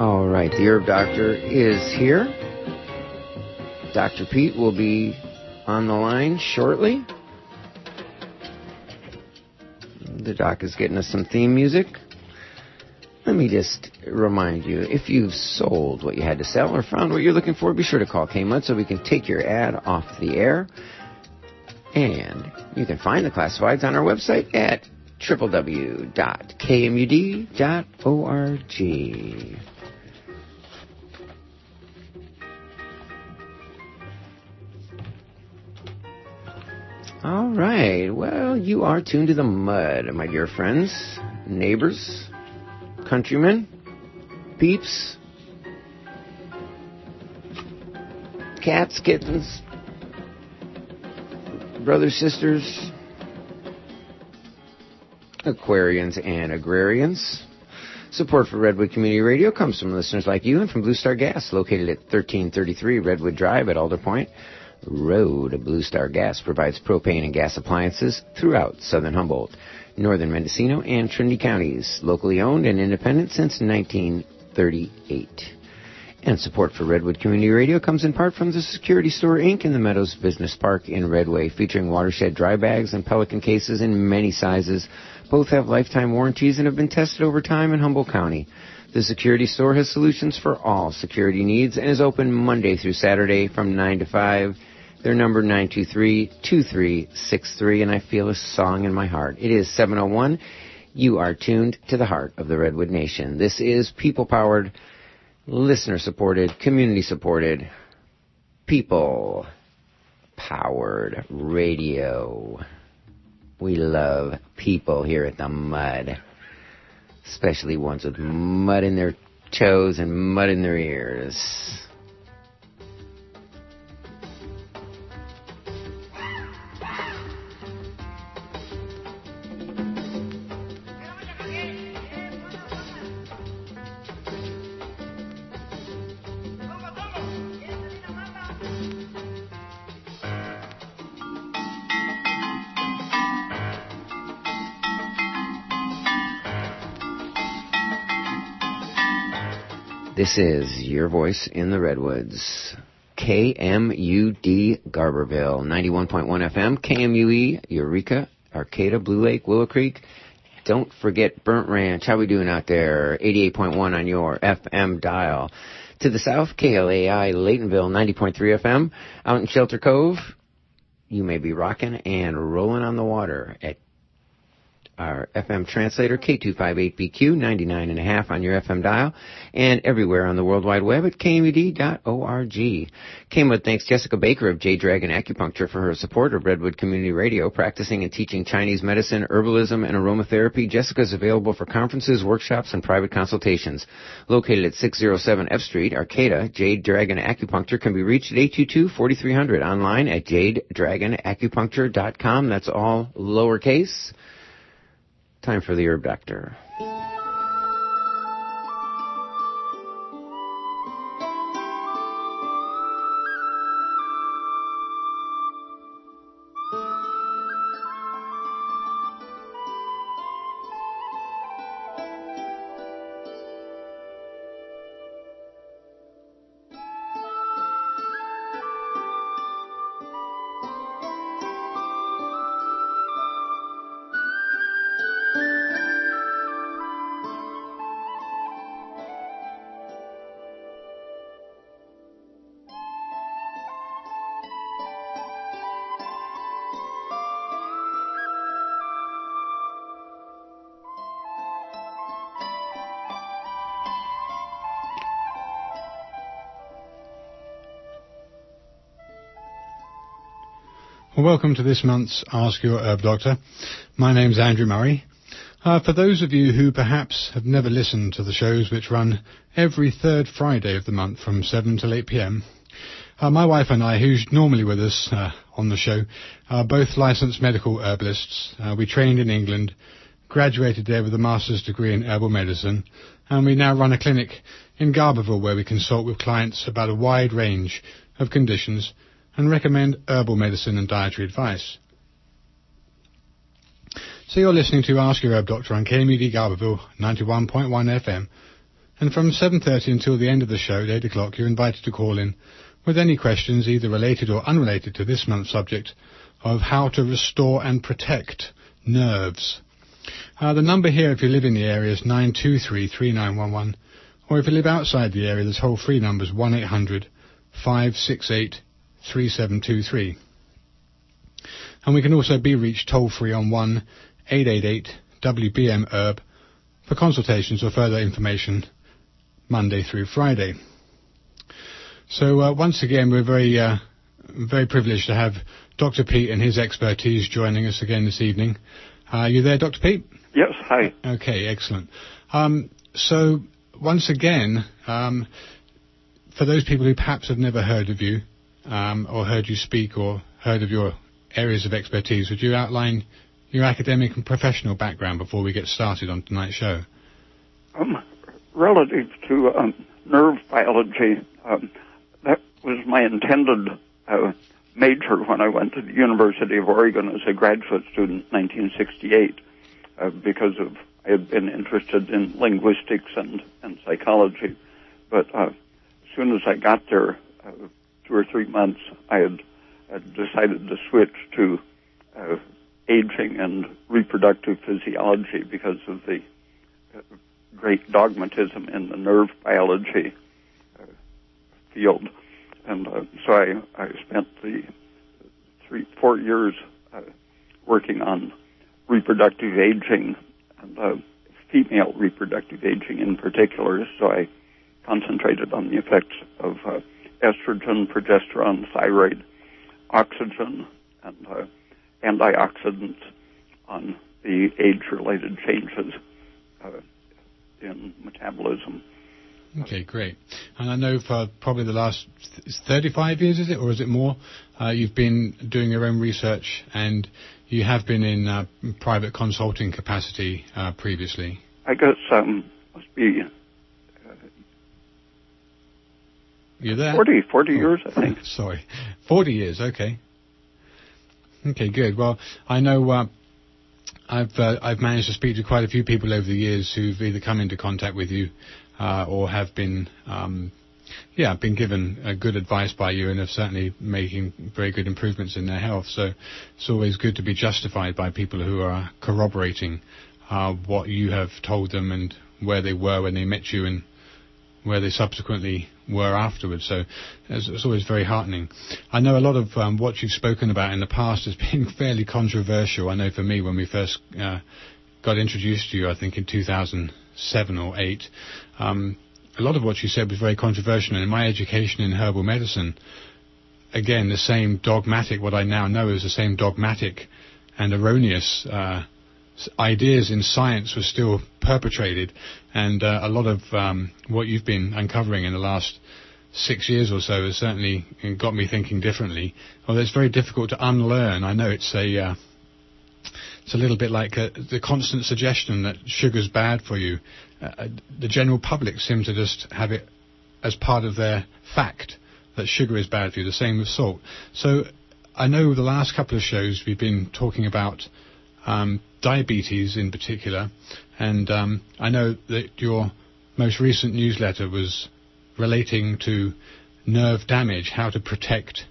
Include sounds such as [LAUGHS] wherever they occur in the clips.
All right, the herb doctor is here. Dr. Peat will be on the line shortly. The doc is getting us some theme music. Let me just remind you, if you've sold what you had to sell or found what you're looking for, be sure to call KMUD so we can take your ad off the air. And you can find the classifieds on our website at www.kmud.org. All right. Well, you are tuned to the mud, my dear friends, neighbors, countrymen, peeps, cats, kittens, brothers, sisters, Aquarians and agrarians. Support for Redwood Community Radio comes from listeners like you and from Blue Star Gas, located at 1333 Redwood Drive at Alder Point. Road. Blue Star Gas provides propane and gas appliances throughout southern Humboldt, northern Mendocino, and Trinity counties. Locally owned and independent since 1938. And support for Redwood Community Radio comes in part from the Security Store Inc. in the Meadows Business Park in Redway, featuring watershed dry bags and pelican cases in many sizes. Both have lifetime warranties and have been tested over time in Humboldt County. The security store has solutions for all security needs and is open Monday through Saturday from 9 to 5 their number 923-2363 and I feel a song in my heart. It is 701. You are tuned to the heart of the Redwood Nation. This is people powered, listener supported, community supported, people powered radio. We love people here at the mud, especially ones with mud in their toes and mud in their ears. This is your voice in the Redwoods. KMUD Garberville, 91.1 FM, KMUE Eureka, Arcata, Blue Lake, Willow Creek. Don't forget Burnt Ranch. How we doing out there? 88.1 on your FM dial. To the south, KLAI Laytonville, 90.3 FM. Out in Shelter Cove, you may be rocking and rolling on the water at our FM translator, K258BQ, 99.5 on your FM dial, and everywhere on the World Wide Web at KMUD.org. KMUD thanks Jessica Baker of Jade Dragon Acupuncture for her support of Redwood Community Radio, practicing and teaching Chinese medicine, herbalism, and aromatherapy. Jessica is available for conferences, workshops, and private consultations. Located at 607 F Street, Arcata, Jade Dragon Acupuncture can be reached at 822-4300 online at jadedragonacupuncture.com. That's all lowercase. Time for the herb doctor. Welcome to this month's Ask Your Herb Doctor. My name's Andrew Murray. Uh, for those of you who perhaps have never listened to the shows which run every third Friday of the month from 7 till 8 p.m., uh, my wife and I, who's normally with us uh, on the show, are both licensed medical herbalists. Uh, we trained in England, graduated there with a master's degree in herbal medicine, and we now run a clinic in Garberville where we consult with clients about a wide range of conditions and recommend herbal medicine and dietary advice. So you're listening to Ask Your Herb Doctor on KMUD Garberville 91.1 FM And from 7.30 until the end of the show at 8 o'clock, you're invited to call in with any questions either related or unrelated to this month's subject of how to restore and protect nerves. Uh, the number here, if you live in the area, is 923 3911, or if you live outside the area, the whole free number is 1 800 568 3723. And we can also be reached toll free on 1 888 WBM Herb for consultations or further information Monday through Friday. So uh, once again, we're very, uh, very privileged to have Dr. Peat and his expertise joining us again this evening. Uh, are you there, Dr. Peat? Yes, hi. Okay, excellent. Um, so once again, um, for those people who perhaps have never heard of you, um, or heard you speak, or heard of your areas of expertise, would you outline your academic and professional background before we get started on tonight's show? Um, relative to um, nerve biology, um, that was my intended uh, major when I went to the University of Oregon as a graduate student in 1968 uh, because of I had been interested in linguistics and, and psychology. But uh, as soon as I got there, uh, two or three months, I had, had decided to switch to uh, aging and reproductive physiology because of the uh, great dogmatism in the nerve biology uh, field. And uh, so I, I spent the three, four years uh, working on reproductive aging and uh, female reproductive aging in particular. So I concentrated on the effects of uh, estrogen, progesterone, thyroid, oxygen, and uh, antioxidants on the age-related changes uh, in metabolism. Okay, great. And I know for probably the last 35 years, is it, or is it more? Uh, you've been doing your own research, and you have been in uh, private consulting capacity uh, previously. I guess um, must be. Uh, you there? 40, 40 oh, years, I think. [LAUGHS] Sorry, 40 years. Okay. Okay, good. Well, I know uh, I've uh, I've managed to speak to quite a few people over the years who've either come into contact with you uh, or have been um, yeah been given uh, good advice by you and have certainly making very good improvements in their health. So it's always good to be justified by people who are corroborating uh, what you have told them and where they were when they met you and where they subsequently were afterwards. So it's, it's always very heartening. I know a lot of um, what you've spoken about in the past has [LAUGHS] been fairly controversial. I know for me when we first uh, got introduced to you, I think in 2007 or 8, um, a lot of what you said was very controversial. And in my education in herbal medicine, again, the same dogmatic, what I now know is the same dogmatic and erroneous uh, ideas in science were still perpetrated, and uh, a lot of um, what you've been uncovering in the last six years or so has certainly got me thinking differently. Although it's very difficult to unlearn. I know it's a uh, it's a little bit like uh, the constant suggestion that sugar's bad for you. Uh, uh, the general public seem to just have it as part of their fact that sugar is bad for you. The same with salt. So I know the last couple of shows we've been talking about um, diabetes in particular, and um, I know that your most recent newsletter was relating to nerve damage, how to protect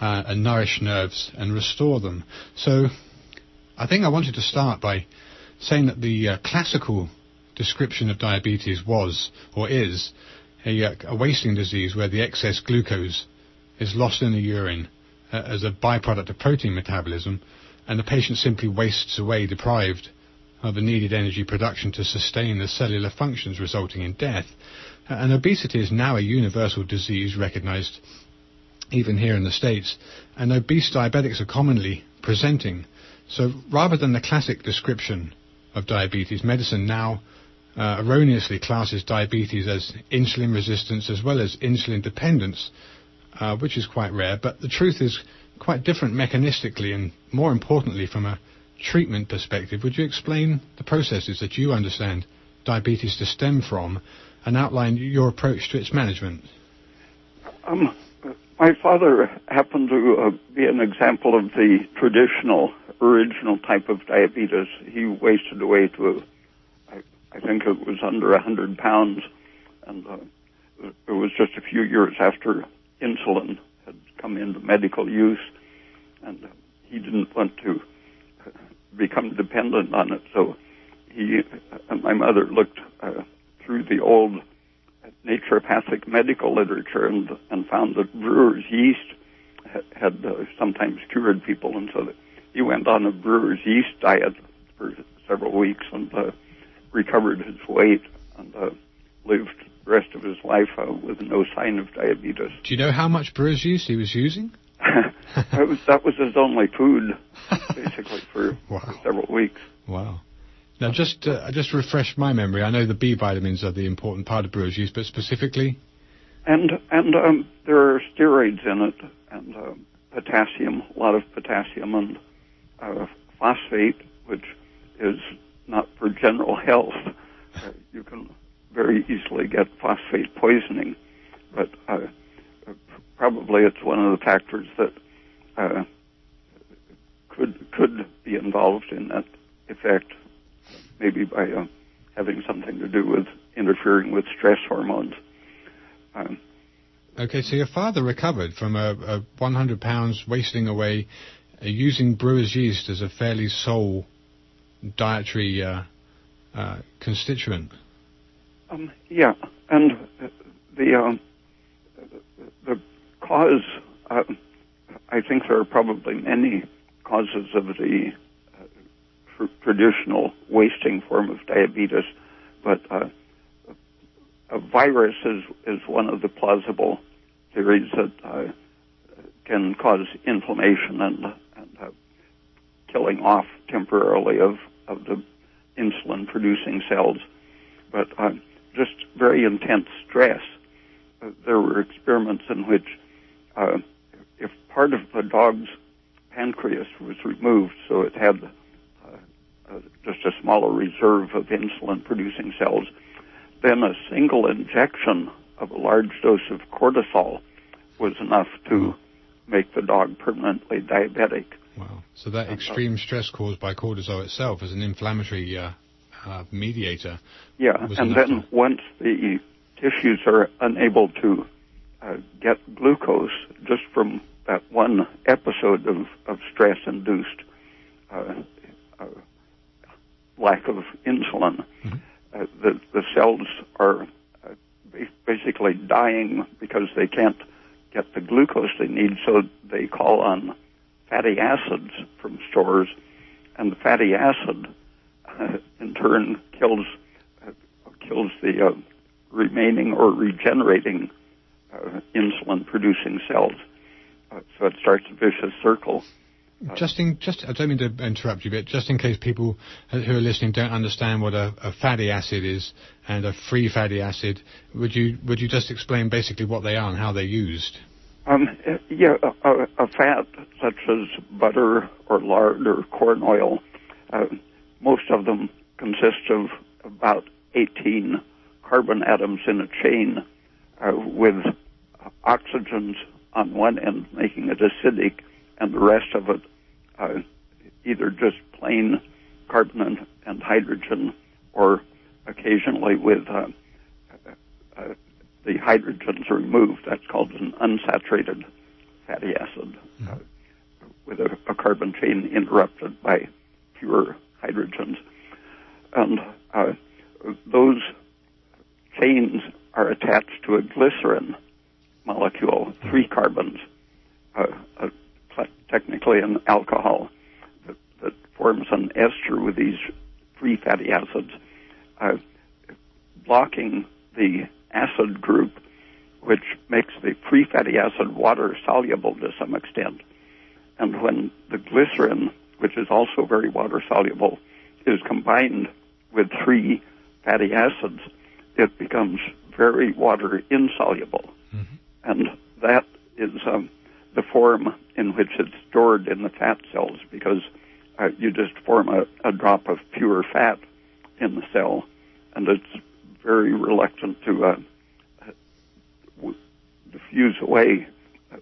uh, and nourish nerves and restore them. So I think I wanted to start by saying that the uh, classical description of diabetes was or is a, uh, a, wasting disease where the excess glucose is lost in the urine uh, as a byproduct of protein metabolism and the patient simply wastes away deprived of the needed energy production to sustain the cellular functions resulting in death. And obesity is now a universal disease recognized even here in the States, and obese diabetics are commonly presenting. So rather than the classic description of diabetes, medicine now uh, erroneously classes diabetes as insulin resistance as well as insulin dependence, uh, which is quite rare. But the truth is quite different mechanistically and more importantly from a treatment perspective. Would you explain the processes that you understand diabetes to stem from and outline your approach to its management? Um, my father happened to uh, be an example of the traditional, original type of diabetes. He wasted away to, I think it was under 100 pounds and uh, it was just a few years after insulin had come into medical use, and he didn't want to become dependent on it. So he, uh, my mother looked uh, through the old naturopathic medical literature and and found that brewer's yeast had, uh, sometimes cured people, and so he went on a brewer's yeast diet for several weeks and uh, recovered his weight and uh, lived rest of his life uh, with no sign of diabetes. Do you know how much brewer's yeast he was using? [LAUGHS] that, was, that was his only food, [LAUGHS] basically, for, Wow. for several weeks. Wow. Now, just uh, just refresh my memory, I know the B vitamins are the important part of brewer's yeast, but specifically, And and um, there are steroids in it, and uh, potassium, a lot of potassium, and uh, phosphate, which is not for general [LAUGHS] health. Uh, you can very easily get phosphate poisoning, but uh, probably it's one of the factors that uh, could could be involved in that effect, maybe by uh, having something to do with interfering with stress hormones. Um, okay, so your father recovered from a, a 100 pounds wasting away uh, using brewer's yeast as a fairly sole dietary uh, uh, constituent. Um, yeah, and uh, the um, the cause, uh, I think there are probably many causes of the uh, tr- traditional wasting form of diabetes, but uh, a virus is is one of the plausible theories that uh, can cause inflammation and and uh, killing off temporarily of of the insulin producing cells, but just very intense stress. Uh, there were experiments in which uh, if part of the dog's pancreas was removed, so it had uh, uh, just a smaller reserve of insulin producing cells, then a single injection of a large dose of cortisol was enough to make the dog permanently diabetic. Wow. So that extreme stress caused by cortisol itself is an inflammatory uh, uh, mediator. Yeah, and then to- once the tissues are unable to uh, get glucose just from that one episode of, of stress-induced uh, uh, lack of insulin, Mhm. uh, the, the cells are uh, basically dying because they can't get the glucose they need, so they call on fatty acids from stores, and the fatty acid [LAUGHS] in turn kills uh, kills the uh, remaining or regenerating uh, insulin producing cells. Uh, so it starts a vicious circle. Just in, just I don't mean to interrupt you, but just in case people who are listening don't understand what a, a fatty acid is and a free fatty acid, would you would you just explain basically what they are and how they're used? Um, yeah, a, a, a fat such as butter or lard or corn oil, uh, most of them consist of about 18 carbon atoms in a chain uh, with oxygens on one end making it acidic and the rest of it uh, either just plain carbon and, and hydrogen or occasionally with uh, uh, the hydrogens removed. That's called an unsaturated fatty acid uh, with a, a carbon chain interrupted by pure hydrogens. And uh, those chains are attached to a glycerin molecule, three carbons, uh, uh, technically an alcohol that, that forms an ester with these free fatty acids, uh, blocking the acid group, which makes the free fatty acid water soluble to some extent. And when the glycerin, which is also very water soluble, is combined with three fatty acids, it becomes very water insoluble. And that is um, the form in which it's stored in the fat cells because uh, you just form a, a drop of pure fat in the cell, and it's very reluctant to uh, diffuse away uh,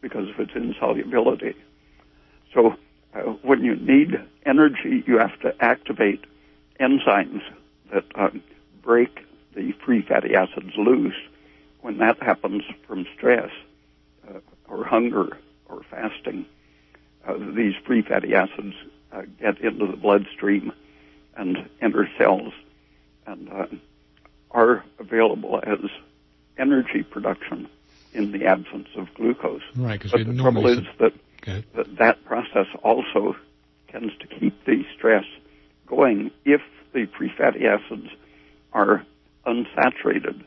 because of its insolubility. So uh, when you need energy, you have to activate enzymes that um, break the free fatty acids loose, when that happens from stress uh, or hunger or fasting, uh, these free fatty acids uh, get into the bloodstream and enter cells and uh, are available as energy production in the absence of glucose. Right, but the trouble is that, that that process also tends to keep the stress going if the free fatty acids are unsaturated.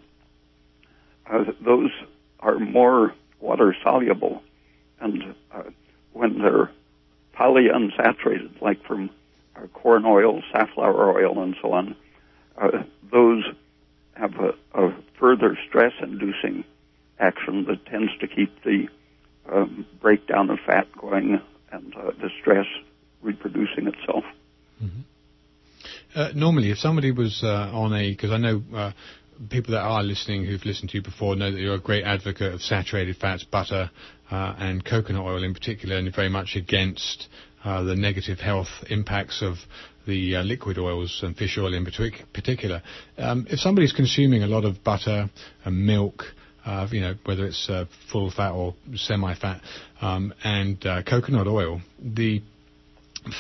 Uh, those are more water soluble, and uh, when they're polyunsaturated, like from uh, corn oil, safflower oil, and so on, uh, those have a, a further stress-inducing action that tends to keep the um, breakdown of fat going and uh, the stress reproducing itself. Mm-hmm. Uh, normally, if somebody was uh, on a, because I know uh, people that are listening who've listened to you before know that you're a great advocate of saturated fats, butter, uh, and coconut oil in particular, and very much against uh, the negative health impacts of the uh, liquid oils and fish oil in particular. Um, if somebody's consuming a lot of butter and milk, uh, you know, whether it's uh, full fat or semi-fat, um, and uh, coconut oil, the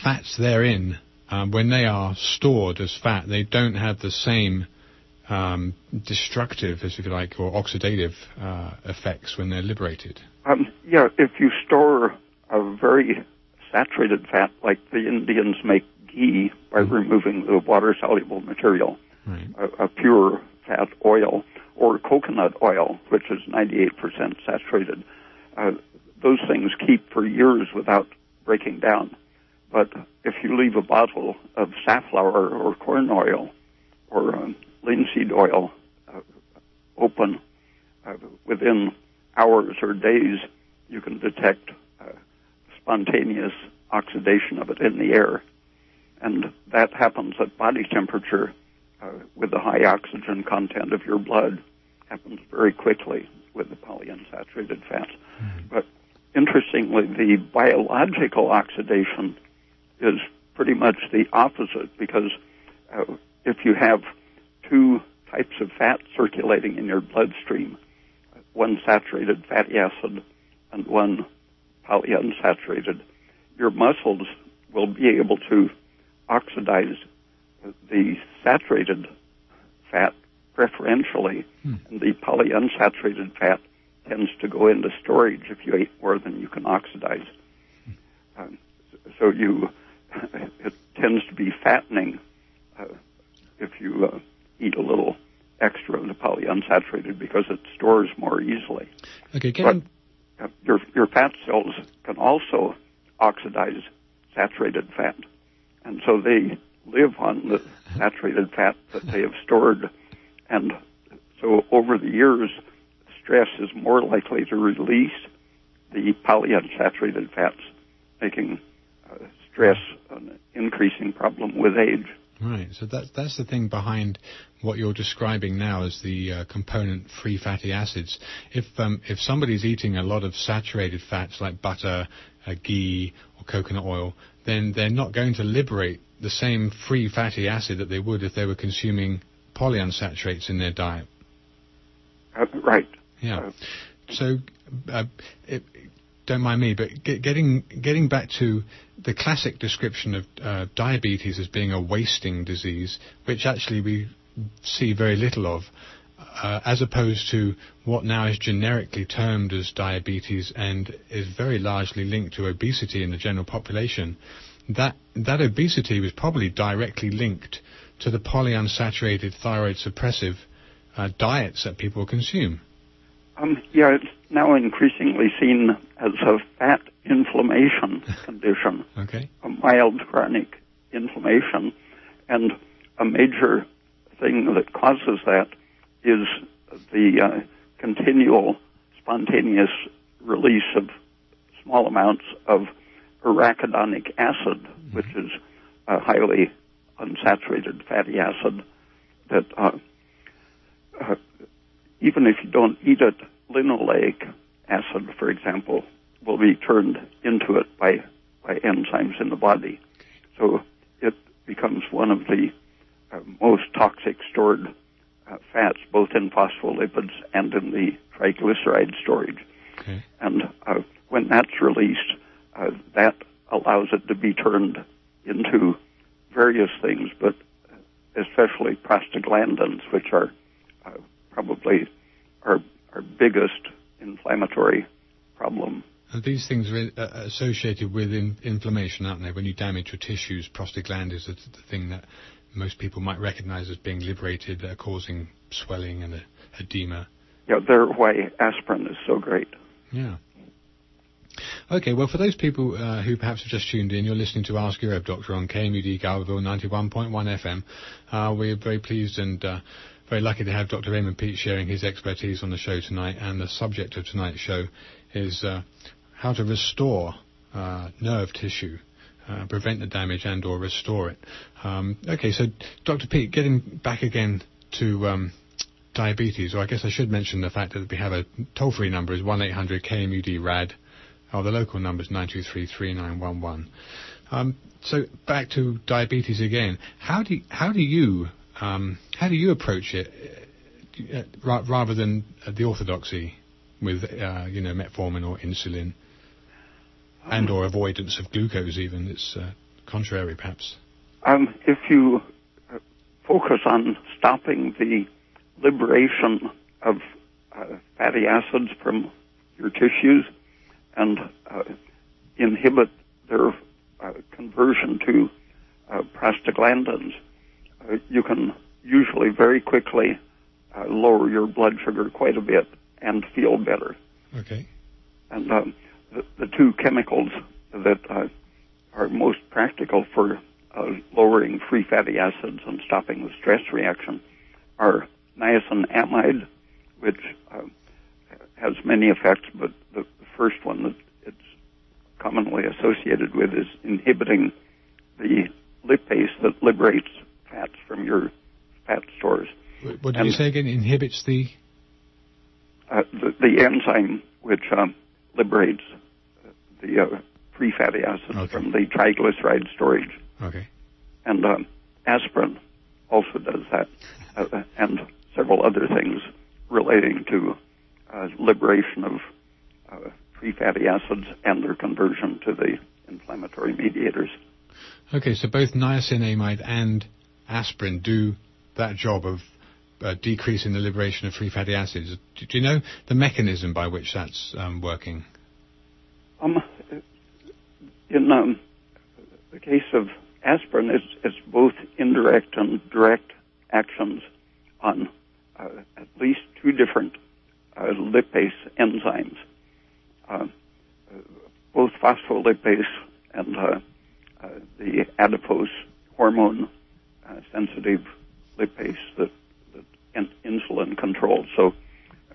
fats therein, um, when they are stored as fat, they don't have the same um, destructive, as if you like, or oxidative uh, effects when they're liberated. Um, yeah, if you store a very saturated fat, like the Indians make ghee by mm-hmm. removing the water-soluble material, right. a, a pure fat oil, or coconut oil, which is 98% saturated. Uh, those things keep for years without breaking down. But if you leave a bottle of safflower or corn oil or um, linseed oil uh, open uh, within hours or days, you can detect uh, spontaneous oxidation of it in the air. And that happens at body temperature uh, with the high oxygen content of your blood happens very quickly with the polyunsaturated fats. But interestingly, the biological oxidation is pretty much the opposite because uh, if you have two types of fat circulating in your bloodstream, one saturated fatty acid and one polyunsaturated, your muscles will be able to oxidize the saturated fat preferentially, hmm. and the polyunsaturated fat tends to go into storage if you ate more than you can oxidize. Hmm. Um, so you, [LAUGHS] it tends to be fattening uh, if you uh, eat a little extra of the polyunsaturated because it stores more easily. Okay, getting... but uh, your your fat cells can also oxidize saturated fat, and so they live on the [LAUGHS] saturated fat that they have stored. And so over the years, stress is more likely to release the polyunsaturated fats, making uh, stress an increasing problem with age. Right. So that's that's the thing behind what you're describing now as the uh, component free fatty acids. If um, if somebody's eating a lot of saturated fats like butter, uh, ghee, or coconut oil, then they're not going to liberate the same free fatty acid that they would if they were consuming polyunsaturates in their diet. Uh, right. Yeah. Uh, so, uh, it, don't mind me, but get, getting getting back to the classic description of uh, diabetes as being a wasting disease, which actually we see very little of, uh, as opposed to what now is generically termed as diabetes and is very largely linked to obesity in the general population that that obesity was probably directly linked to the polyunsaturated thyroid suppressive uh, diets that people consume. Um, yeah, it's now increasingly seen as a fat inflammation [LAUGHS] condition, okay. a mild chronic inflammation, and a major thing that causes that is the uh, continual spontaneous release of small amounts of arachidonic acid, mm-hmm. which is a highly unsaturated fatty acid that uh, uh, even if you don't eat it, linoleic acid, for example, will be turned into it by, by enzymes in the body. So it becomes one of the uh, most toxic stored uh, fats, both in phospholipids and in the triglyceride storage. Okay. And uh, when that's released, uh, that allows it to be turned into various things, but especially prostaglandins, which are uh, probably our, our biggest inflammatory problem. And these things are uh, associated with in, inflammation, aren't they? When you damage your tissues, prostaglandin is the, the thing that most people might recognize as being liberated, uh, causing swelling and edema. Yeah, they're why aspirin is so great. Yeah. Okay, well, for those people uh, who perhaps have just tuned in, you're listening to Ask Your Herb Doctor on KMUD Garberville 91.1 FM. Uh, we're very pleased and uh, very lucky to have Dr. Raymond Peat sharing his expertise on the show tonight. And the subject of tonight's show is uh, how to restore uh, nerve tissue. Uh, prevent the damage and or restore it. Um, okay, so Dr. Peat, getting back again to um, diabetes, or I guess I should mention the fact that we have a toll-free number is 1-800-KMUD-RAD, or the local number is 923-3911. Um, so back to diabetes again. How do you, how do you um, how do you approach it uh, rather than the orthodoxy with uh, you know metformin or insulin? and or avoidance of glucose even. It's uh, contrary, perhaps. Um, if you uh, focus on stopping the liberation of uh, fatty acids from your tissues and uh, inhibit their uh, conversion to uh, prostaglandins, you can usually very quickly lower your blood sugar quite a bit and feel better. Okay. And um, the, the two chemicals that uh, are most practical for uh, lowering free fatty acids and stopping the stress reaction are niacinamide, which uh, has many effects, but the, the first one that it's commonly associated with is inhibiting the lipase that liberates fats from your fat stores. What did and, you say again? Inhibits the? Uh, the, the enzyme which um, liberates the uh, free fatty acids okay. from the triglyceride storage. Okay. And um, aspirin also does that, uh, and several other things relating to uh, liberation of uh, free fatty acids and their conversion to the inflammatory mediators. Okay, so both niacinamide and aspirin do that job of uh, decreasing the liberation of free fatty acids. Do, you know the mechanism by which that's um, working? Um, in um, the case of aspirin, it's, it's both indirect and direct actions on uh, at least two different uh, lipase enzymes, both phospholipase and uh, uh, the adipose hormone uh, sensitive lipase that, that in- insulin controls. So,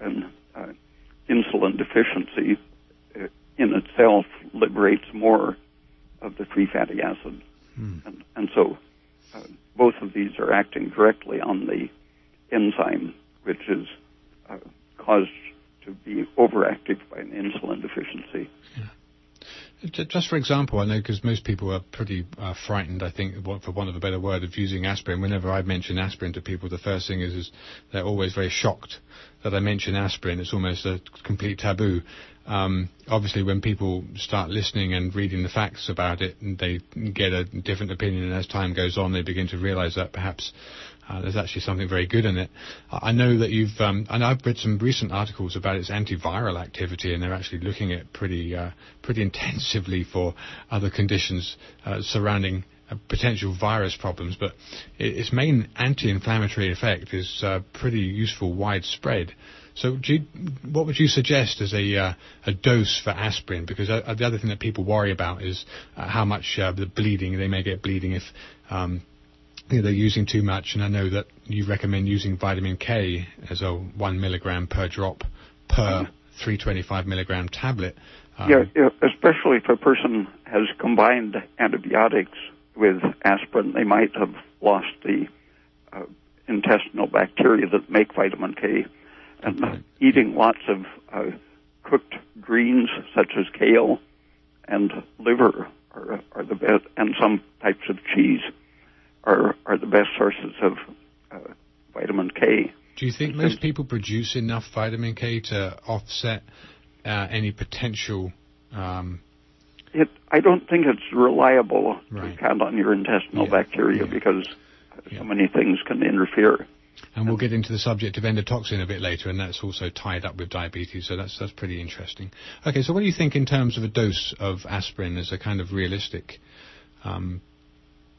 an insulin deficiency in itself liberates more of the free fatty acid. Hmm. And, and so uh, both of these are acting directly on the enzyme, which is uh, caused be overactive by an insulin deficiency. Yeah. Just for example, I know because most people are pretty uh, frightened, I think, for want of a better word, of using aspirin. Whenever I mention aspirin to people, the first thing is, is they're always very shocked that I mention aspirin. It's almost a complete taboo. Um, obviously, when people start listening and reading the facts about it, they get a different opinion, and as time goes on, they begin to realise that perhaps uh, there's actually something very good in it. I know that you've, um, and I've read some recent articles about its antiviral activity, and they're actually looking at pretty, uh, pretty [LAUGHS] intensively for other conditions uh, surrounding uh, potential virus problems. But its main anti-inflammatory effect is uh, pretty useful, widespread. So, you, what would you suggest as a uh, a dose for aspirin? Because uh, the other thing that people worry about is uh, how much uh, the bleeding they may get bleeding if um, you know, they're using too much. And I know that you recommend using vitamin K as a one milligram per drop per 325 milligram tablet. Um, yeah, especially if a person has combined antibiotics with aspirin, they might have lost the uh, intestinal bacteria that make vitamin K and okay. eating lots of uh, cooked greens such as kale and liver are, are the best, and some types of cheese are are the best sources of uh, vitamin K. Do you think most people produce enough vitamin K to offset uh, any potential? Um, it, I don't think it's reliable Right. to count on your intestinal Yeah, bacteria yeah. because Yeah. so many things can interfere. and we'll get into the subject of endotoxin a bit later, and that's also tied up with diabetes, so that's that's pretty interesting. Okay, so what do you think in terms of a dose of aspirin as a kind of realistic? Um,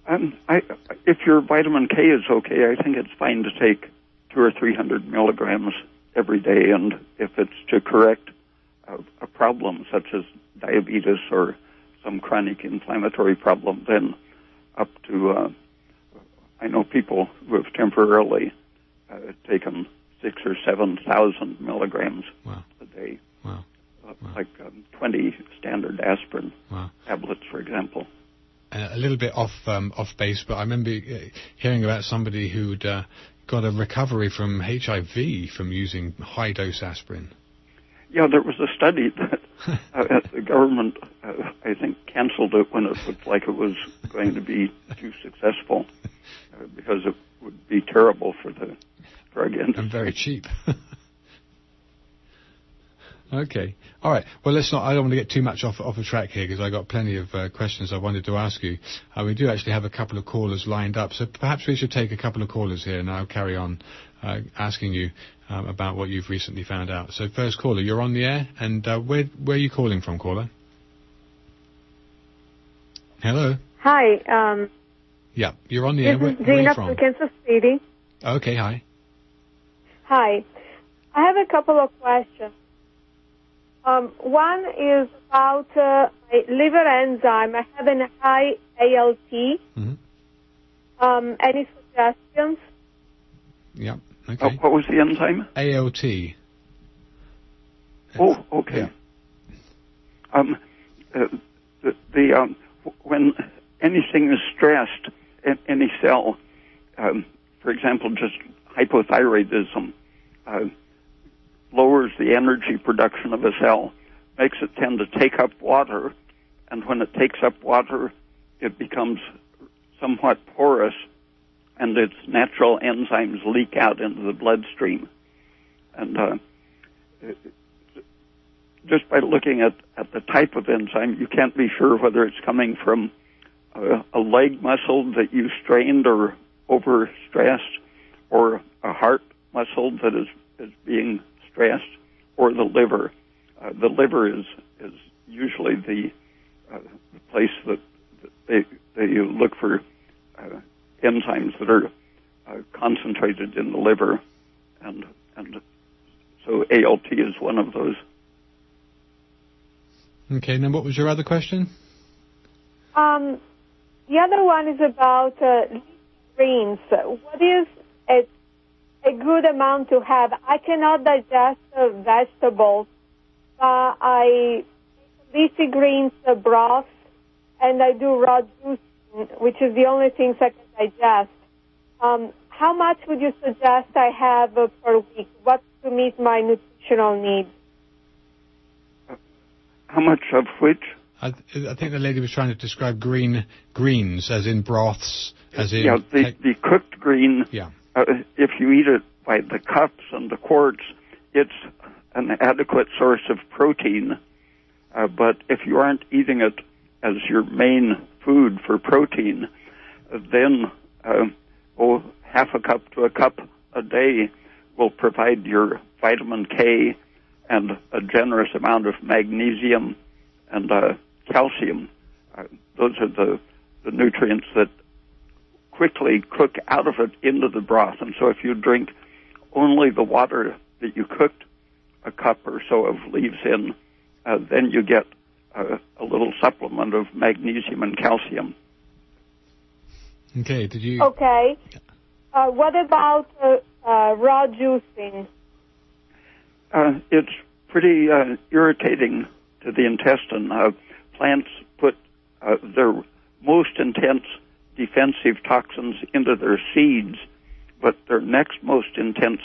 Um, I, if your vitamin K is okay, I think it's fine to take two or three hundred milligrams every day, and if it's to correct a, a problem such as diabetes or some chronic inflammatory problem, then up to uh, I know people who have temporarily uh, taken six or seven thousand milligrams Wow. a day, wow, uh, Wow. like um, twenty standard aspirin tablets, for example. Uh, a little bit off um, off base, but I remember uh, hearing about somebody who'd uh, got a recovery from HIV from using high dose aspirin. Yeah, there was a study [LAUGHS] that uh, the government, uh, I think, canceled it when it looked like it was going to be too successful uh, because it would be terrible for the drug industry. [LAUGHS] and very cheap. [LAUGHS] okay, all right. Well, let's not. I don't want to get too much off off the track here because I got plenty of uh, questions I wanted to ask you. Uh, we do actually have a couple of callers lined up, so perhaps we should take a couple of callers here, and I'll carry on uh, asking you um, about what you've recently found out. So, first caller, you're on the air, and uh, where where are you calling from, caller? Hello. Hi, um, Yeah, you're on the air. Where, where are you from Kansas City. Okay, hi. Hi. I have a couple of questions. Um, one is about uh, my liver enzyme. I have a high ALT. Mhm. Um, any suggestions? Yeah. Oh, Okay. what was the enzyme? ALT. Oh, okay. Yeah. Um, uh, the, the um, when anything is stressed, in any cell, um, for example, just hypothyroidism, uh, lowers the energy production of a cell, makes it tend to take up water, and when it takes up water, it becomes somewhat porous, and its natural enzymes leak out into the bloodstream. And uh, just by looking at, at the type of enzyme, you can't be sure whether it's coming from a, a leg muscle that you strained or overstressed, or a heart muscle that is, is being stressed, or the liver. Uh, the liver is is usually the, uh, the place that, that they they look for uh, enzymes that are uh, concentrated in the liver, and and so ALT is one of those. Okay, and then what was your other question? Um, the other one is about uh, leafy greens. What is a, a good amount to have? I cannot digest uh, vegetables. Uh, I make leafy greens uh, broth, and I do raw juice, which is the only things I can digest. Um, how much would you suggest I have uh, per week? What to meet my nutritional needs? How much of which? I, I think the lady was trying to describe green greens, as in broths, as in. yeah, the, the cooked green. Yeah. Uh, if you eat it by the cups and the quarts, it's an adequate source of protein. Uh, but if you aren't eating it as your main food for protein, then uh, oh, half a cup to a cup a day will provide your vitamin K and a generous amount of magnesium and uh, calcium. Uh, those are the, the nutrients that quickly cook out of it into the broth. And so if you drink only the water that you cooked a cup or so of leaves in, uh, then you get uh, a little supplement of magnesium and calcium. Okay, did you. Okay. Uh, what about uh, uh, raw juicing? Uh, it's pretty uh, irritating to the intestine. Uh, plants put uh, their most intense defensive toxins into their seeds, but their next most intense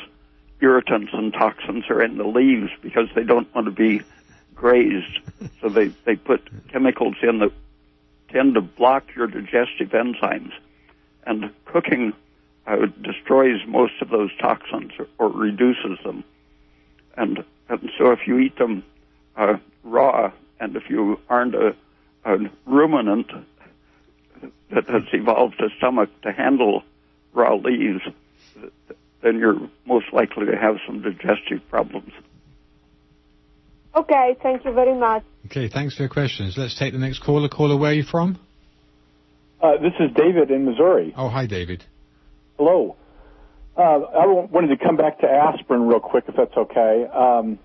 irritants and toxins are in the leaves because they don't want to be grazed. so they, they put chemicals in that tend to block your digestive enzymes. And cooking uh, destroys most of those toxins or, or reduces them. And, and so if you eat them uh, raw, and if you aren't a, a ruminant that has evolved a stomach to handle raw leaves, then you're most likely to have some digestive problems. Okay, thank you very much. Okay, thanks for your questions. Let's take the next caller. Caller, where are you from? Uh, this is David in Missouri. Oh, hi, David. Hello. Uh, I wanted to come back to aspirin real quick, if that's okay. Um,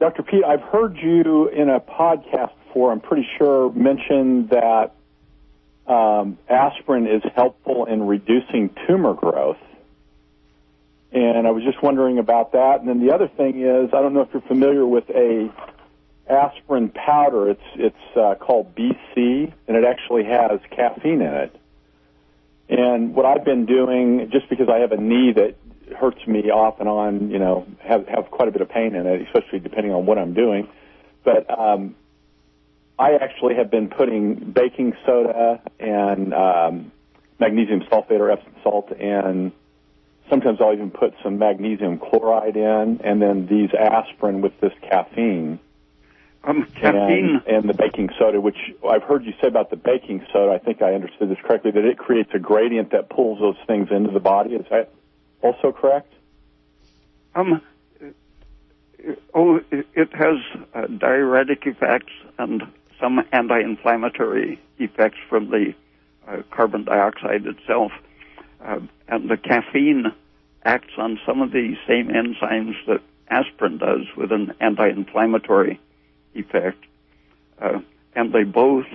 Dr. Peat, I've heard you in a podcast before, I'm pretty sure, mention that um, aspirin is helpful in reducing tumor growth. And I was just wondering about that. And then the other thing is, I don't know if you're familiar with a aspirin powder. It's it's uh, called BC, and it actually has caffeine in it. And what I've been doing, just because I have a knee that hurts me off and on, you know, have have quite a bit of pain in it, especially depending on what I'm doing. But um, I actually have been putting baking soda and um, magnesium sulfate or Epsom salt and sometimes I'll even put some magnesium chloride in, and then these aspirin with this caffeine. Um, caffeine and, and the baking soda, which I've heard you say about the baking soda. I think I understood this correctly. That it creates a gradient that pulls those things into the body. Is that also correct? Um. Oh, it has uh, diuretic effects and some anti-inflammatory effects from the uh, carbon dioxide itself. Uh, and the caffeine acts on some of the same enzymes that aspirin does with an anti-inflammatory effect. Uh, and they both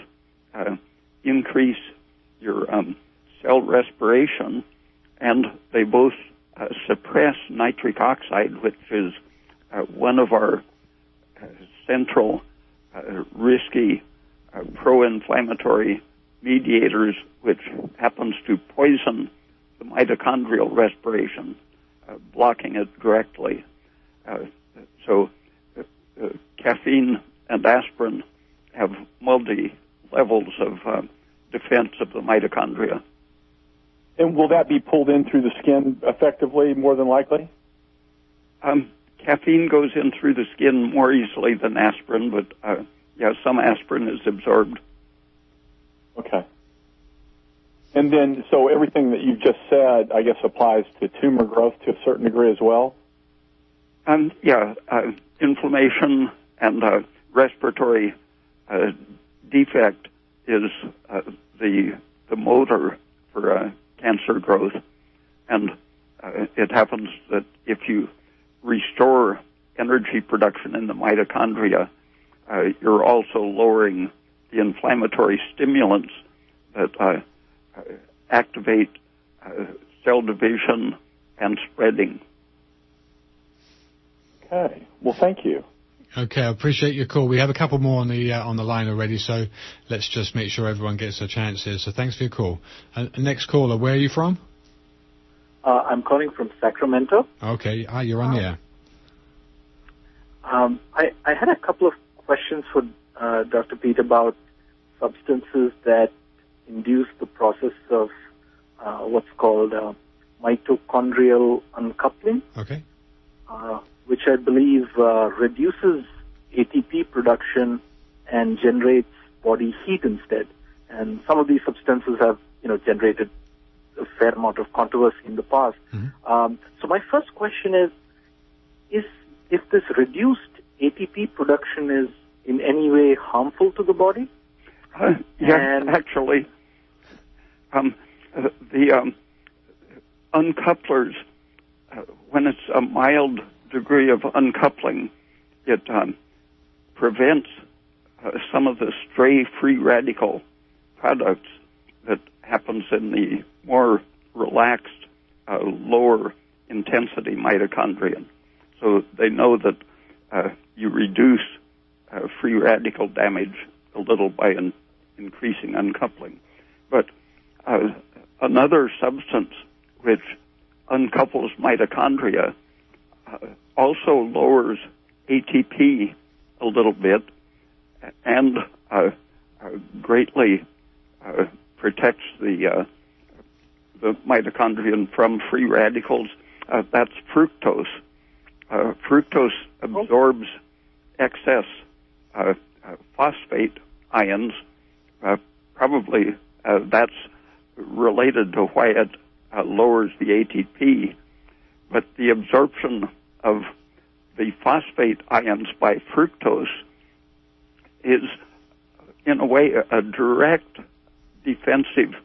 uh, increase your um, cell respiration and they both uh, suppress nitric oxide, which is uh, one of our central risky pro-inflammatory mediators, which happens to poison the mitochondrial respiration, uh, blocking it directly. Uh, so, uh, uh caffeine and aspirin have multi levels of uh, defense of the mitochondria. And will that be pulled in through the skin effectively, more than likely? Um, caffeine goes in through the skin more easily than aspirin, but uh, yeah, some aspirin is absorbed. Okay. And then, so everything that you've just said, I guess, applies to tumor growth to a certain degree as well? Um, yeah, uh, inflammation and uh, respiratory uh, defect is uh, the the motor for uh, cancer growth, and uh, it happens that if you restore energy production in the mitochondria, you're also lowering the inflammatory stimulants that uh, activate uh, cell division and spreading. Okay. Well, thank you. Okay, I appreciate your call. We have a couple more on the uh, on the line already, so let's just make sure everyone gets a chance here. So thanks for your call. Uh, next caller, where are you from? Uh, I'm calling from Sacramento. Okay, ah, you're on the air. Um, I, I had a couple of questions for uh, Dr. Peat about substances that induce the process of uh, what's called uh, mitochondrial uncoupling. Okay. Uh, which I believe uh, reduces ATP production and generates body heat instead. And some of these substances have, you know, generated a fair amount of controversy in the past. Mm-hmm. Um, so my first question is, is if this reduced ATP production is in any way harmful to the body? Uh, yeah, and actually, um, uh, the um, uncouplers, uh, when it's a mild degree of uncoupling, it um, prevents uh, some of the stray free radical products that happens in the more relaxed, uh, lower intensity mitochondria. So they know that uh, you reduce uh, free radical damage a little by in, increasing uncoupling. But uh, another substance which uncouples mitochondria uh, also lowers ATP a little bit and uh, greatly protects the the mitochondrion from free radicals. Uh, that's fructose. Uh, fructose absorbs excess uh, uh, phosphate ions. Uh, probably that's related to why it lowers the ATP. But the absorption of the phosphate ions by fructose is, in a way, a direct defensive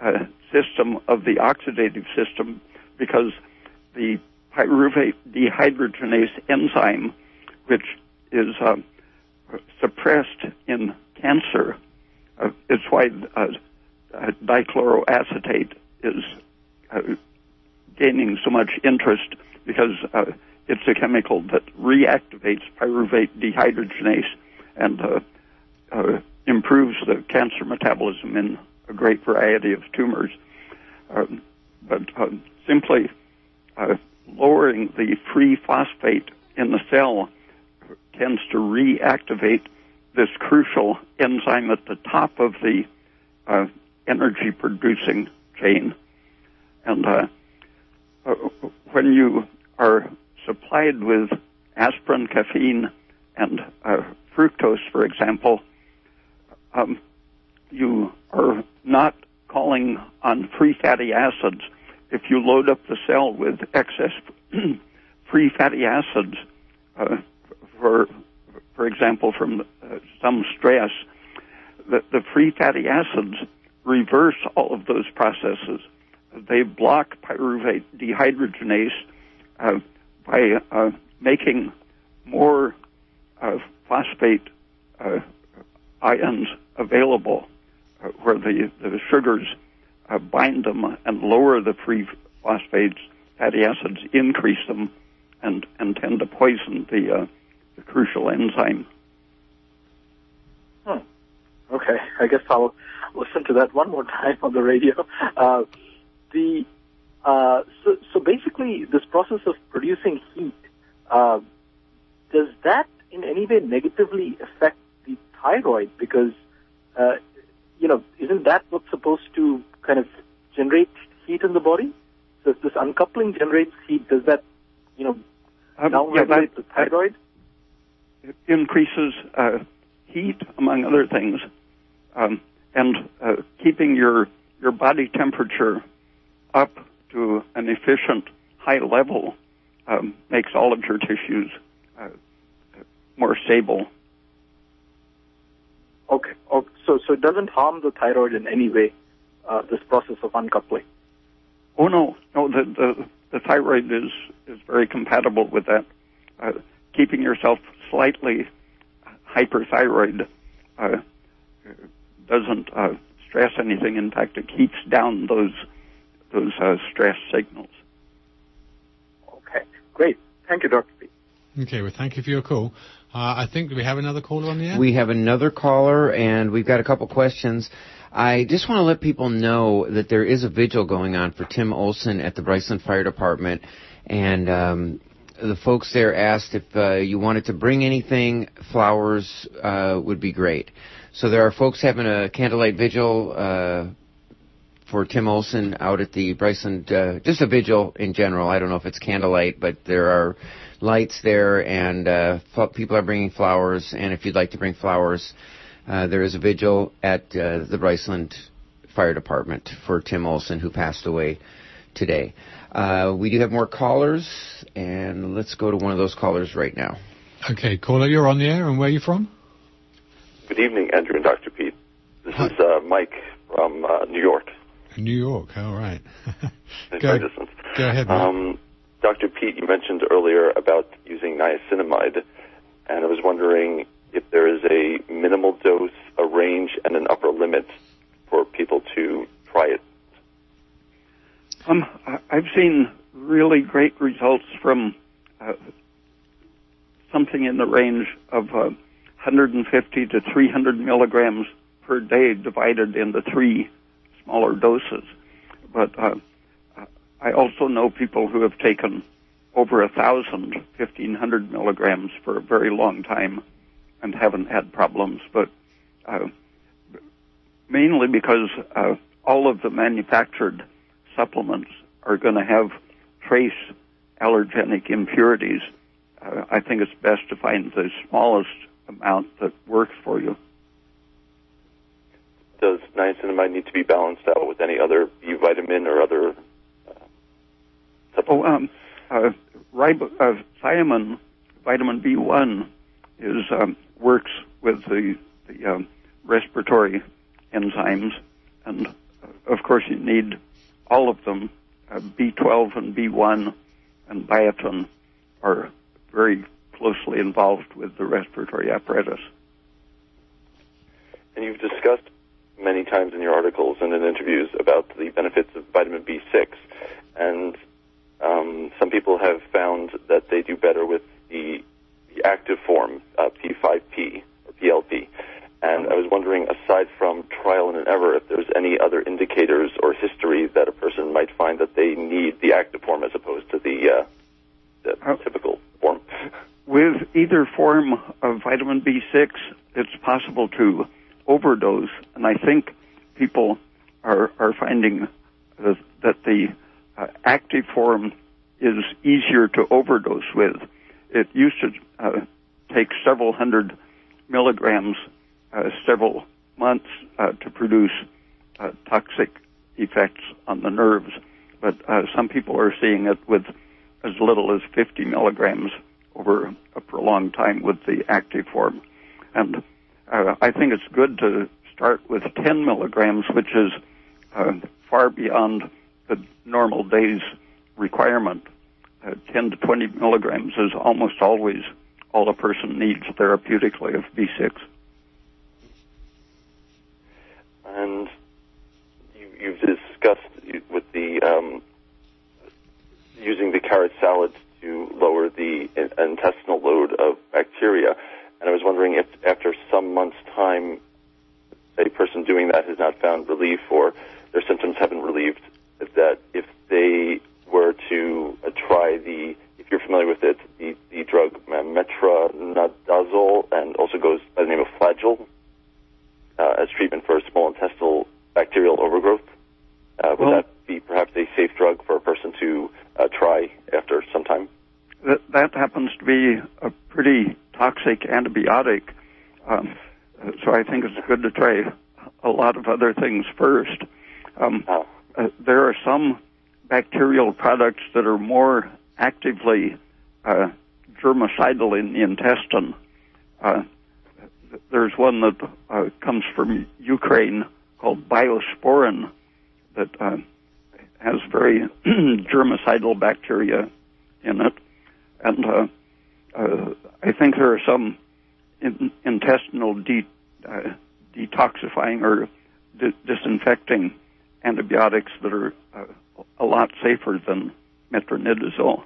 uh, system of the oxidative system because the pyruvate dehydrogenase enzyme, which is uh, suppressed in cancer, uh, it's why uh, uh, dichloroacetate is uh, gaining so much interest because it's a chemical that reactivates pyruvate dehydrogenase and improves the cancer metabolism in a great variety of tumors. Um, but uh, simply uh, lowering the free phosphate in the cell tends to reactivate this crucial enzyme at the top of the uh, energy producing chain. And uh, uh, when you are supplied with aspirin, caffeine, and uh, fructose, for example, um, you are not calling on free acids. If you load up the cell with excess [CLEARS THROAT] free fatty acids, uh, for for example, from uh, some stress, the, the free fatty acids reverse all of those processes. They block pyruvate dehydrogenase uh, by uh, making more uh, phosphate uh, ions available uh, where the, the sugars uh, bind them and lower the free phosphates, fatty acids increase them and, and tend to poison the, uh, the crucial enzyme. Hmm. Okay, I guess I'll listen to that one more time on the radio. Uh, the uh, so, so basically, this process of producing heat uh, does that in any way negatively affect the thyroid? Because uh, you know, isn't that what's supposed to kind of generate heat in the body? So if this uncoupling generates heat, does that, you know, um, downregulate yeah, the thyroid? It increases uh, heat, among other things, um, and uh, keeping your your body temperature up to an efficient high level um, makes all of your tissues uh, more stable. Okay. okay. So, so it doesn't harm the thyroid in any way, uh, this process of uncoupling? Oh, no. No, the, the, the thyroid is, is very compatible with that. Uh, keeping yourself slightly hyperthyroid uh, doesn't uh, stress anything. In fact, it keeps down those those uh, stress signals. Okay, great. Thank you, Dr. P. Okay, well, thank you for your call. Uh, I think, we have another caller on the air? We have another caller, and we've got a couple questions. I just want to let people know that there is a vigil going on for Tim Olson at the Briceland Fire Department, and um, the folks there asked if uh, you wanted to bring anything, flowers uh, would be great. So there are folks having a candlelight vigil uh, for Tim Olson out at the Briceland, uh, just a vigil in general. I don't know if it's candlelight, but there are lights there, and uh, people are bringing flowers. And if you'd like to bring flowers, uh, there is a vigil at uh, the Briceland Fire Department for Tim Olson, who passed away today. Uh, we do have more callers, and let's go to one of those callers right now. Okay, caller, you're on the air, and where are you from? Good evening, Andrew and Dr. Peat. This Hi. is uh, Mike from uh, New York. New York, all right. [LAUGHS] go, go ahead, Mike. Um, Dr. Peat, you mentioned earlier about using niacinamide, and I was wondering if there is a minimal dose, a range, and an upper limit for people to try it. Um, I've seen really great results from uh, something in the range of uh, 150 to 300 milligrams per day divided into three smaller doses. But uh, I also know people who have taken over a thousand, fifteen hundred milligrams for a very long time and haven't had problems, but uh, mainly because uh, all of the manufactured supplements are going to have trace allergenic impurities, uh, I think it's best to find the smallest amount that works for you. Does niacinamide need to be balanced out with any other B vitamin or other? Oh, um, uh, uh, thiamine, vitamin B1, is um, works with the the um, respiratory enzymes, and uh, of course you need all of them. Uh, B12 and B1 and biotin are very closely involved with the respiratory apparatus. And you've discussed many times in your articles and in interviews about the benefits of vitamin B6, and um, some people have found that they do better with the, the active form, uh, P5P or PLP. And I was wondering, aside from trial and error, if there's any other indicators or history that a person might find that they need the active form as opposed to the, uh, the uh, typical form. With either form of vitamin B6, it's possible to overdose, and I think people are are finding that, that the uh, active form is easier to overdose with. It used to uh, take several hundred milligrams uh, several months uh, to produce uh, toxic effects on the nerves. But uh, some people are seeing it with as little as 50 milligrams over a prolonged time with the active form. And I think it's good to start with 10 milligrams, which is far beyond the normal day's requirement. 10 to 20 milligrams is almost always all a person needs therapeutically of B6. and you, have discussed with the um, using the carrot salad to lower the intestinal load of bacteria. And I was wondering if after some months' time, a person doing that has not found relief or their symptoms haven't relieved, that if they were to uh, try the, if you're familiar with it, the, the drug metronidazole and also goes by the name of Flagyl, uh, as treatment for small intestinal bacterial overgrowth. Uh, would well, that be perhaps a safe drug for a person to uh, try after some time? That, that happens to be a pretty toxic antibiotic, um, so I think it's good to try a lot of other things first. Um, oh. Uh, there are some bacterial products that are more actively uh, germicidal in the intestine. Uh, there's one that uh, comes from Ukraine called Biosporin that uh, has very [CLEARS THROAT] germicidal bacteria in it, and I think there are some in, intestinal de, detoxifying or di- disinfecting antibiotics that are uh, a lot safer than metronidazole.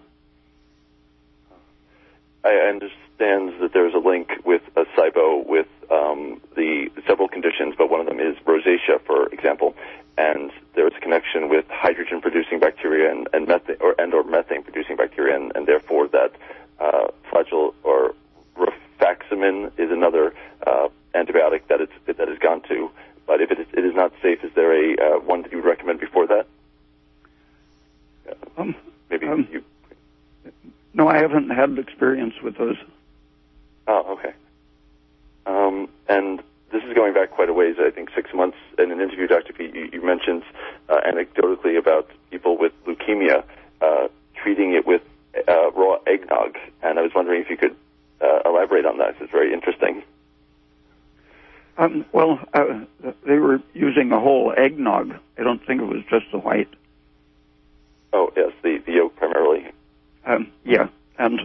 I understand that there's a link with a SIBO with um, the several conditions, but one of them is rosacea, for example, and there's a connection with hydrogen-producing bacteria and, and methane or and or methane-producing bacteria, and, and therefore that uh, Flagyl or rifaximin is another uh, antibiotic that it's that has gone to. But if it is, it is not safe, is there a uh, one that you would recommend before that? Um, Maybe um, you no, I haven't had experience with those. Oh, okay. Um, and this is going back quite a ways. I think six months. In an interview, Dr. Peat, you, you mentioned uh, anecdotally about people with leukemia uh, treating it with uh, raw eggnog, and I was wondering if you could uh, elaborate on that. It's very interesting. Um, well, uh, they were using a whole eggnog. I don't think it was just the white. Oh yes, the, the yolk primarily. Um, yeah, and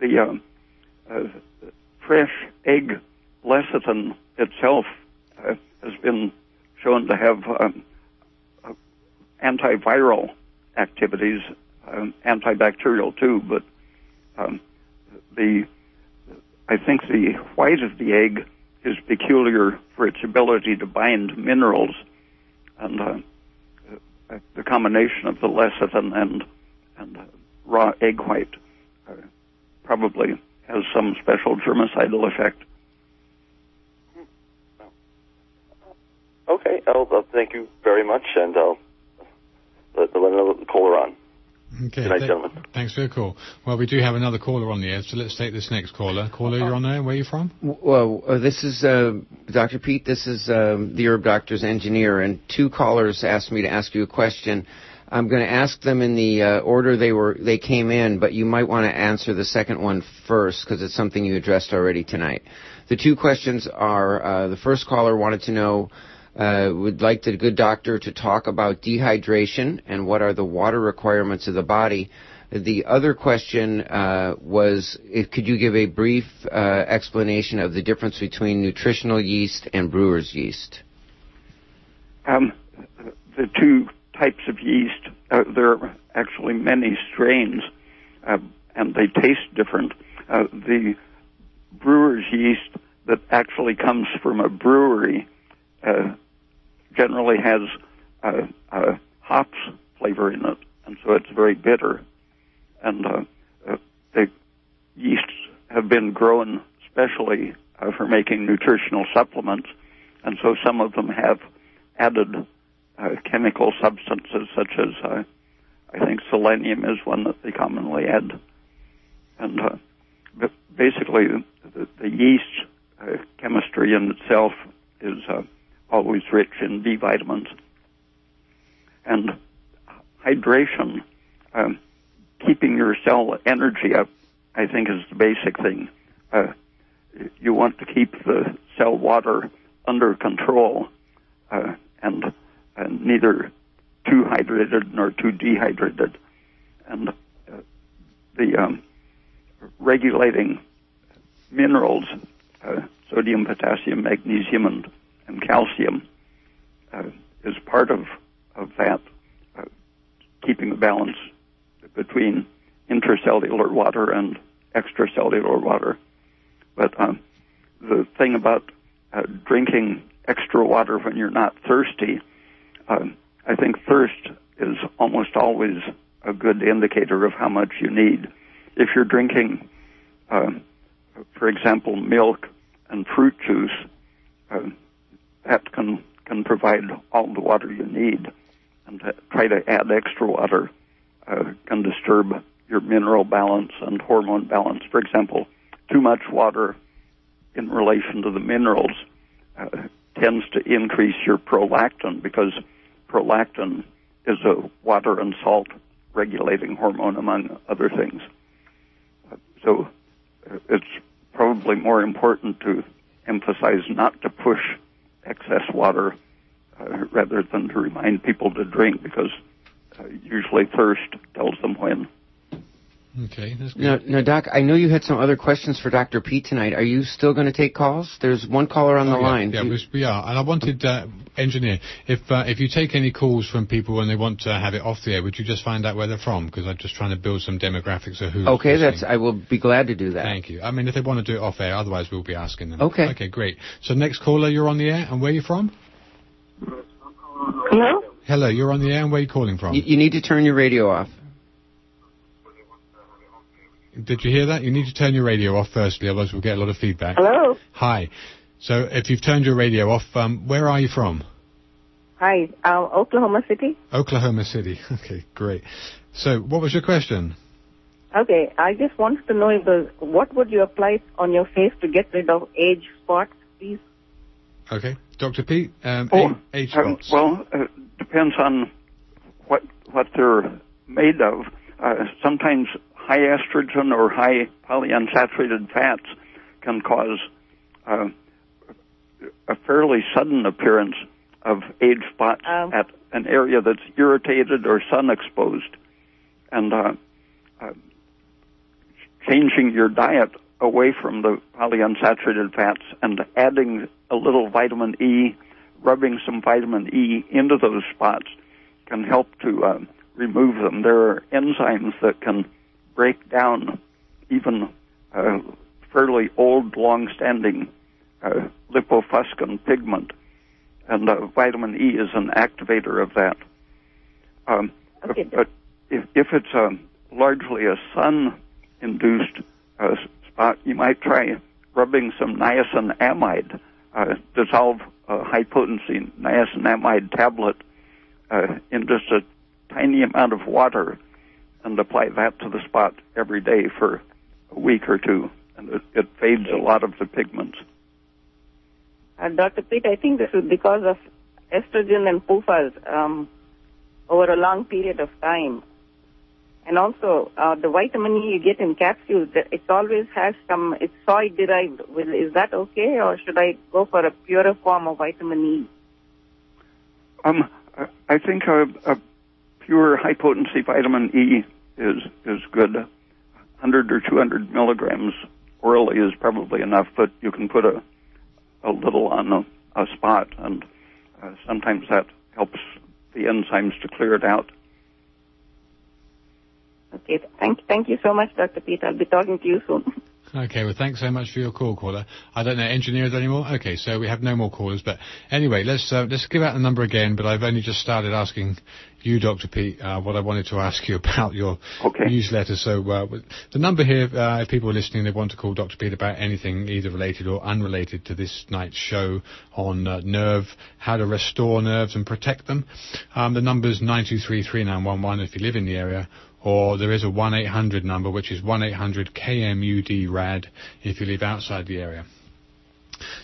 the um, uh, fresh egg lecithin itself uh, has been shown to have um, uh, antiviral activities, um, antibacterial too, but um, the I think the white of the egg is peculiar for its ability to bind minerals, and uh, the combination of the lecithin and and raw egg white uh, probably has some special germicidal effect. Okay, I'll thank you very much, and I'll let, let another caller on. Okay. Good night, th- gentlemen. Thanks for your call. Well, we do have another caller on the air, so let's take this next caller. Caller, you're on there. Where are you from? Well, uh, this is uh, Dr. Peat. This is um, the Herb Doctor's engineer, and two callers asked me to ask you a question. I'm going to ask them in the uh, order they were they came in, but you might want to answer the second one first because it's something you addressed already tonight. The two questions are: uh, the first caller wanted to know. Uh, would like the good doctor to talk about dehydration and what are the water requirements of the body. The other question uh, was, if, could you give a brief uh, explanation of the difference between nutritional yeast and brewer's yeast? Um, the two types of yeast, uh, there are actually many strains, uh, and they taste different. Uh, the brewer's yeast that actually comes from a brewery uh, generally has hops flavor in it, and so it's very bitter. And uh, uh, the yeasts have been grown specially uh, for making nutritional supplements, and so some of them have added uh, chemical substances such as uh, I think selenium is one that they commonly add. And uh, basically, the, the yeast uh, chemistry in itself is uh, always rich in B vitamins. And hydration, um, keeping your cell energy up, I think is the basic thing. Uh, you want to keep the cell water under control uh, and, neither too hydrated nor too dehydrated. And uh, the um, regulating minerals, uh, sodium, potassium, magnesium, and calcium, uh, is part of, of that, uh, keeping the balance between intracellular water and extracellular water. But um, the thing about uh, drinking extra water when you're not thirsty, um, I think thirst is almost always a good indicator of how much you need. If you're drinking, uh, for example, milk and fruit juice, uh, that can can provide all the water you need, and to try to add extra water uh, can disturb your mineral balance and hormone balance. For example, too much water in relation to the minerals uh, tends to increase your prolactin because prolactin is a water and salt regulating hormone, among other things. So uh, it's probably more important to emphasize not to push excess water uh, rather than to remind people to drink because uh, usually thirst tells them when. Okay, that's good. Now, now, Doc, I know you had some other questions for Dr. Peat tonight. Are you still going to take calls? There's one caller on the Oh, yeah, line. Yeah, Do- we, we are. And I wanted, uh, engineer, if uh, if you take any calls from people and they want to have it off the air, would you just find out where they're from? Because I'm just trying to build some demographics of who. okay, listening. that's. I will be glad to do that. Thank you. I mean, if they want to do it off air, otherwise we'll be asking them. Okay. Okay, great. So next caller, you're on the air, and where are you from? Hello? Hello, you're on the air, and where are you calling from? You, you need to turn your radio off. Did you hear that? You need to turn your radio off firstly, otherwise we'll get a lot of feedback. Hello? Hi. So if you've turned your radio off, um, where are you from? Hi, um, Oklahoma City. Oklahoma City. [LAUGHS] Okay, great. So what was your question? Okay, I just wanted to know if the, what would you apply on your face to get rid of age spots, please? Okay, Dr. Peat, um, Oh, age uh, spots. well, uh, depends on what what they're made of. Uh, sometimes high estrogen or high polyunsaturated fats can cause uh, a fairly sudden appearance of age spots Um. at an area that's irritated or sun exposed, and uh, uh, changing your diet away from the polyunsaturated fats and adding a little vitamin E, rubbing some vitamin E into those spots can help to uh, remove them. There are enzymes that can break down even uh, fairly old, long-standing uh, lipofuscin pigment, and uh, vitamin E is an activator of that. Um, Okay. but if, if it's um, largely a sun-induced uh, spot, you might try rubbing some niacinamide, uh, dissolve a high-potency niacinamide tablet uh, in just a tiny amount of water and apply that to the spot every day for a week or two, and it, it fades a lot of the pigments. Uh, Dr. Peat, I think this is because of estrogen and PUFAs um, over a long period of time. And also, uh, the vitamin E you get in capsules, it always has some, it's soy derived. Is that okay, or should I go for a purer form of vitamin E? Um, I think a, a pure high potency vitamin E is is good. 100 or 200 milligrams orally is probably enough, but you can put a a little on a, a spot, and uh, sometimes that helps the enzymes to clear it out. Okay, thank thank you so much, Dr. Peat. I'll be talking to you soon. [LAUGHS] Okay, well, thanks so much for your call, caller. I don't know engineers anymore. Okay, so we have no more callers, but anyway, let's uh, let's give out the number again. But I've only just started asking you, Dr. Peat, uh, what I wanted to ask you [LAUGHS] about your okay. newsletter. So uh, the number here, uh, if people are listening, they want to call Dr. Peat about anything, either related or unrelated to this night's show on uh, nerve, how to restore nerves and protect them. Um, the number is nine two three three nine one one if you live in the area or there is a 1-800 number, which is 1-800-KMUD-RAD if you live outside the area.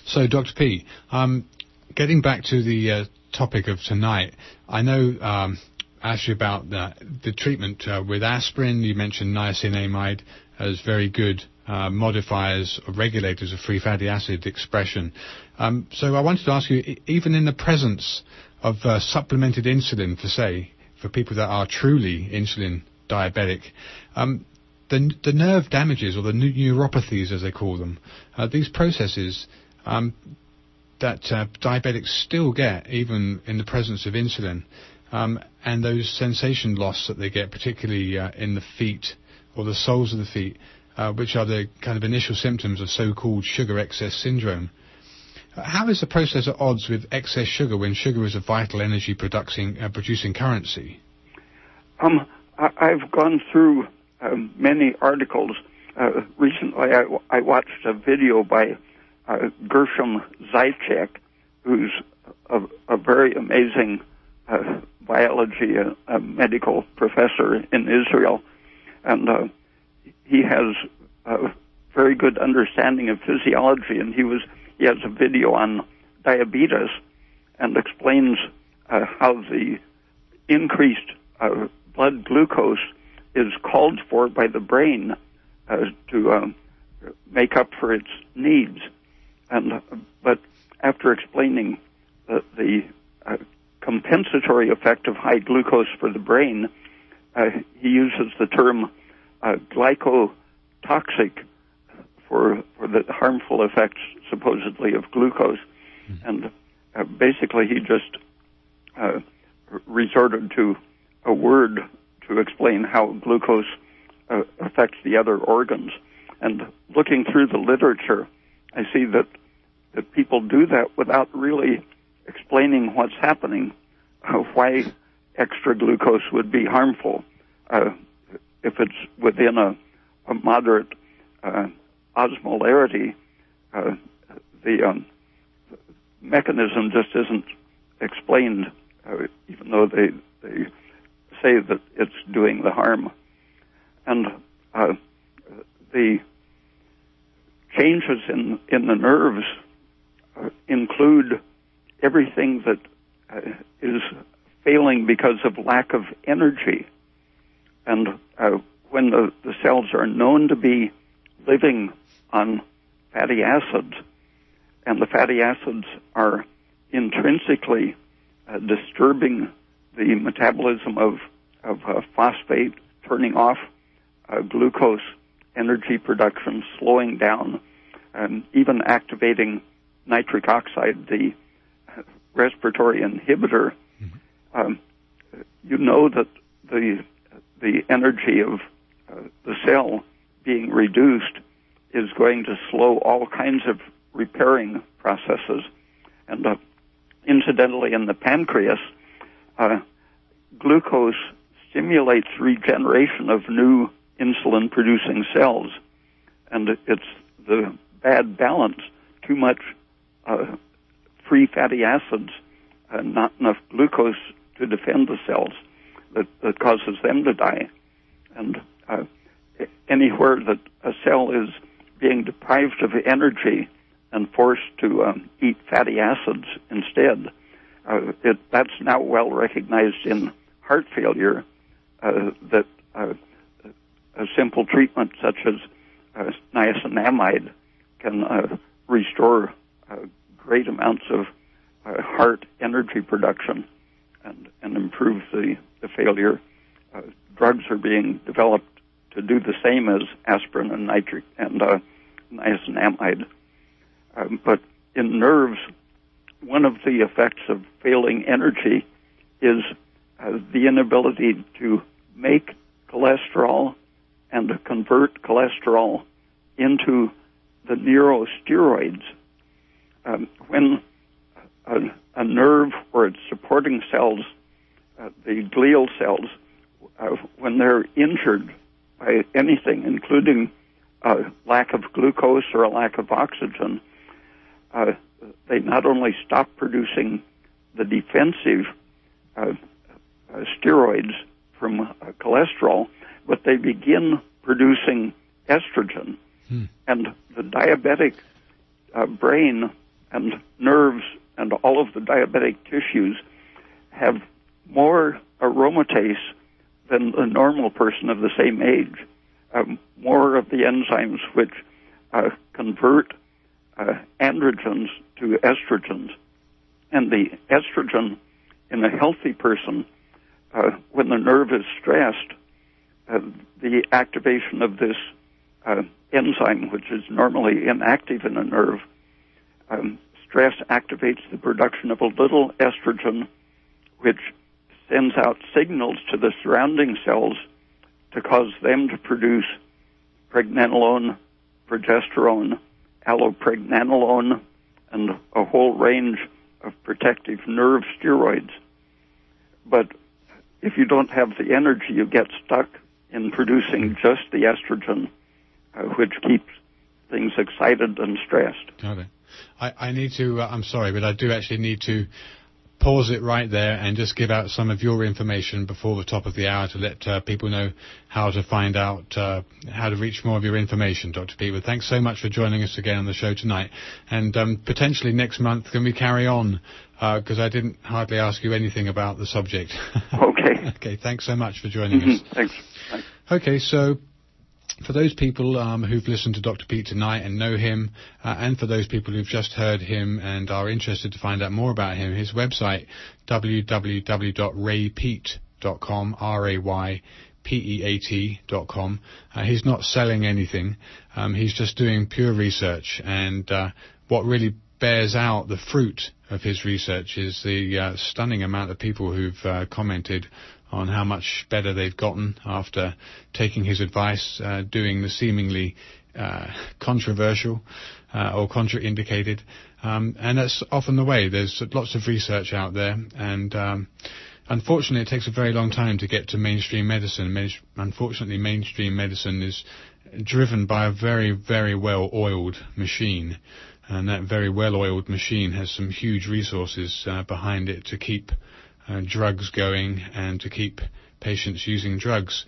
So, Dr. P, um, getting back to the uh, topic of tonight, I know um, asked you about the, the treatment uh, with aspirin. You mentioned niacinamide as very good uh, modifiers or regulators of free fatty acid expression. Um, so I wanted to ask you, even in the presence of uh, supplemented insulin, for say, for people that are truly insulin diabetic. Um, the, the nerve damages, or the neuropathies as they call them, uh, these processes um, that uh, diabetics still get, even in the presence of insulin, um, and those sensation loss that they get, particularly uh, in the feet or the soles of the feet, uh, which are the kind of initial symptoms of so-called sugar excess syndrome. How is the process at odds with excess sugar when sugar is a vital energy producing, uh, producing currency? Um, I've gone through um, many articles. Uh, recently, I, I, watched a video by uh, Gershom Zajicek, who's a, a very amazing uh, biology a, uh, a medical professor in Israel, and uh, he has a very good understanding of physiology. And he was he has a video on diabetes and explains uh, how the increased blood glucose is called for by the brain uh, to um, make up for its needs. And but after explaining the, the uh, compensatory effect of high glucose for the brain, uh, he uses the term uh, glycotoxic for for the harmful effects supposedly of glucose, mm-hmm. and uh, basically he just uh, resorted to a word to explain how glucose uh, affects the other organs. And looking through the literature, I see that that people do that without really explaining what's happening, uh, why extra glucose would be harmful uh, if it's within a, a moderate uh, osmolarity. Uh, the um, mechanism just isn't explained, uh, even though they they say that it's doing the harm. And uh, the changes in, in the nerves uh, include everything that uh, is failing because of lack of energy. And uh, when the, the cells are known to be living on fatty acids, and the fatty acids are intrinsically disturbing the metabolism of of uh, phosphate, turning off uh, glucose energy production, slowing down, and even activating nitric oxide, the respiratory inhibitor. Mm-hmm. Um, you know that the the energy of uh, the cell being reduced is going to slow all kinds of repairing processes. And uh, incidentally, in the pancreas, uh, glucose stimulates regeneration of new insulin producing cells. And it's the bad balance, too much uh, free fatty acids, uh, not enough glucose to defend the cells, that, that causes them to die. And uh, anywhere that a cell is being deprived of energy and forced to um, eat fatty acids instead, uh, it, that's now well recognized in heart failure uh, that uh, a simple treatment such as uh, niacinamide can uh, restore uh, great amounts of heart energy production and, and improve the, the failure. Drugs are being developed to do the same as aspirin and nitric and niacinamide. Um, but in nerves, one of the effects of failing energy is uh, the inability to make cholesterol and to convert cholesterol into the neurosteroids. Um, when a, a, nerve or its supporting cells, uh, the glial cells, uh, when they're injured by anything, including a lack of glucose or a lack of oxygen, uh, they not only stop producing the defensive uh, uh, steroids from uh, cholesterol, but they begin producing estrogen. Hmm. And the diabetic uh, brain and nerves and all of the diabetic tissues have more aromatase than the normal person of the same age. Um, more of the enzymes which uh, convert uh, androgens to estrogens. And the estrogen in a healthy person, uh, when the nerve is stressed, uh, the activation of this uh, enzyme, which is normally inactive in a nerve, um, stress activates the production of a little estrogen, which sends out signals to the surrounding cells to cause them to produce pregnenolone, progesterone, allopregnanolone, and a whole range of protective nerve steroids. But if you don't have the energy, you get stuck in producing just the estrogen, uh, which keeps things excited and stressed. Got it. I, I need to, uh, I'm sorry, but I do actually need to pause it right there and just give out some of your information before the top of the hour to let uh, people know how to find out uh, how to reach more of your information, Dr. Petewood. Thanks so much for joining us again on the show tonight. And um, potentially next month, can we carry on? Because uh, I didn't hardly ask you anything about the subject. [LAUGHS] Okay. okay, thanks so much for joining mm-hmm. us. Thanks. Thanks. Okay, so for those people um, who've listened to Dr. Peat tonight and know him, uh, and for those people who've just heard him and are interested to find out more about him, his website, www.raypeat.com, R-A-Y, P-E-A-T.com. Uh, he's not selling anything. Um, he's just doing pure research. And uh, what really bears out the fruit of his research is the uh, stunning amount of people who've uh, commented on how much better they've gotten after taking his advice, uh, doing the seemingly uh, controversial uh, or contraindicated. Um, and that's often the way. There's lots of research out there, and um, unfortunately, it takes a very long time to get to mainstream medicine. unfortunately, mainstream medicine is driven by a very, very well-oiled machine. And that very well-oiled machine has some huge resources uh, behind it to keep uh, drugs going and to keep patients using drugs.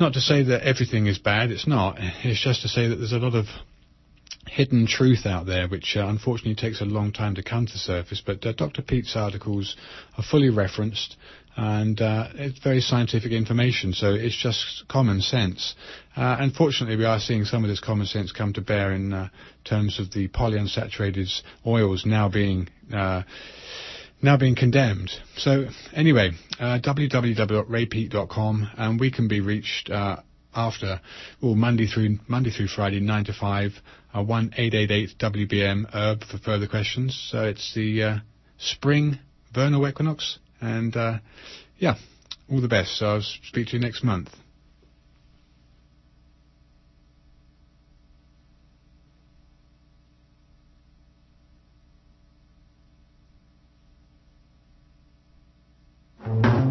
Not to say that everything is bad, it's not. It's just to say that there's a lot of hidden truth out there, which uh, unfortunately takes a long time to come to the surface. But uh, Dr. Peat's articles are fully referenced, and uh, it's very scientific information, so it's just common sense. Uh, unfortunately, we are seeing some of this common sense come to bear in uh, terms of the polyunsaturated oils now being uh, now being condemned. So anyway, uh, www.raypeat.com, and we can be reached uh, after well Monday through Monday through Friday, nine to five, uh, one eight eight eight WBM herb for further questions. So it's the uh, spring vernal equinox, and uh, yeah, all the best. So I'll speak to you next month. Thank you.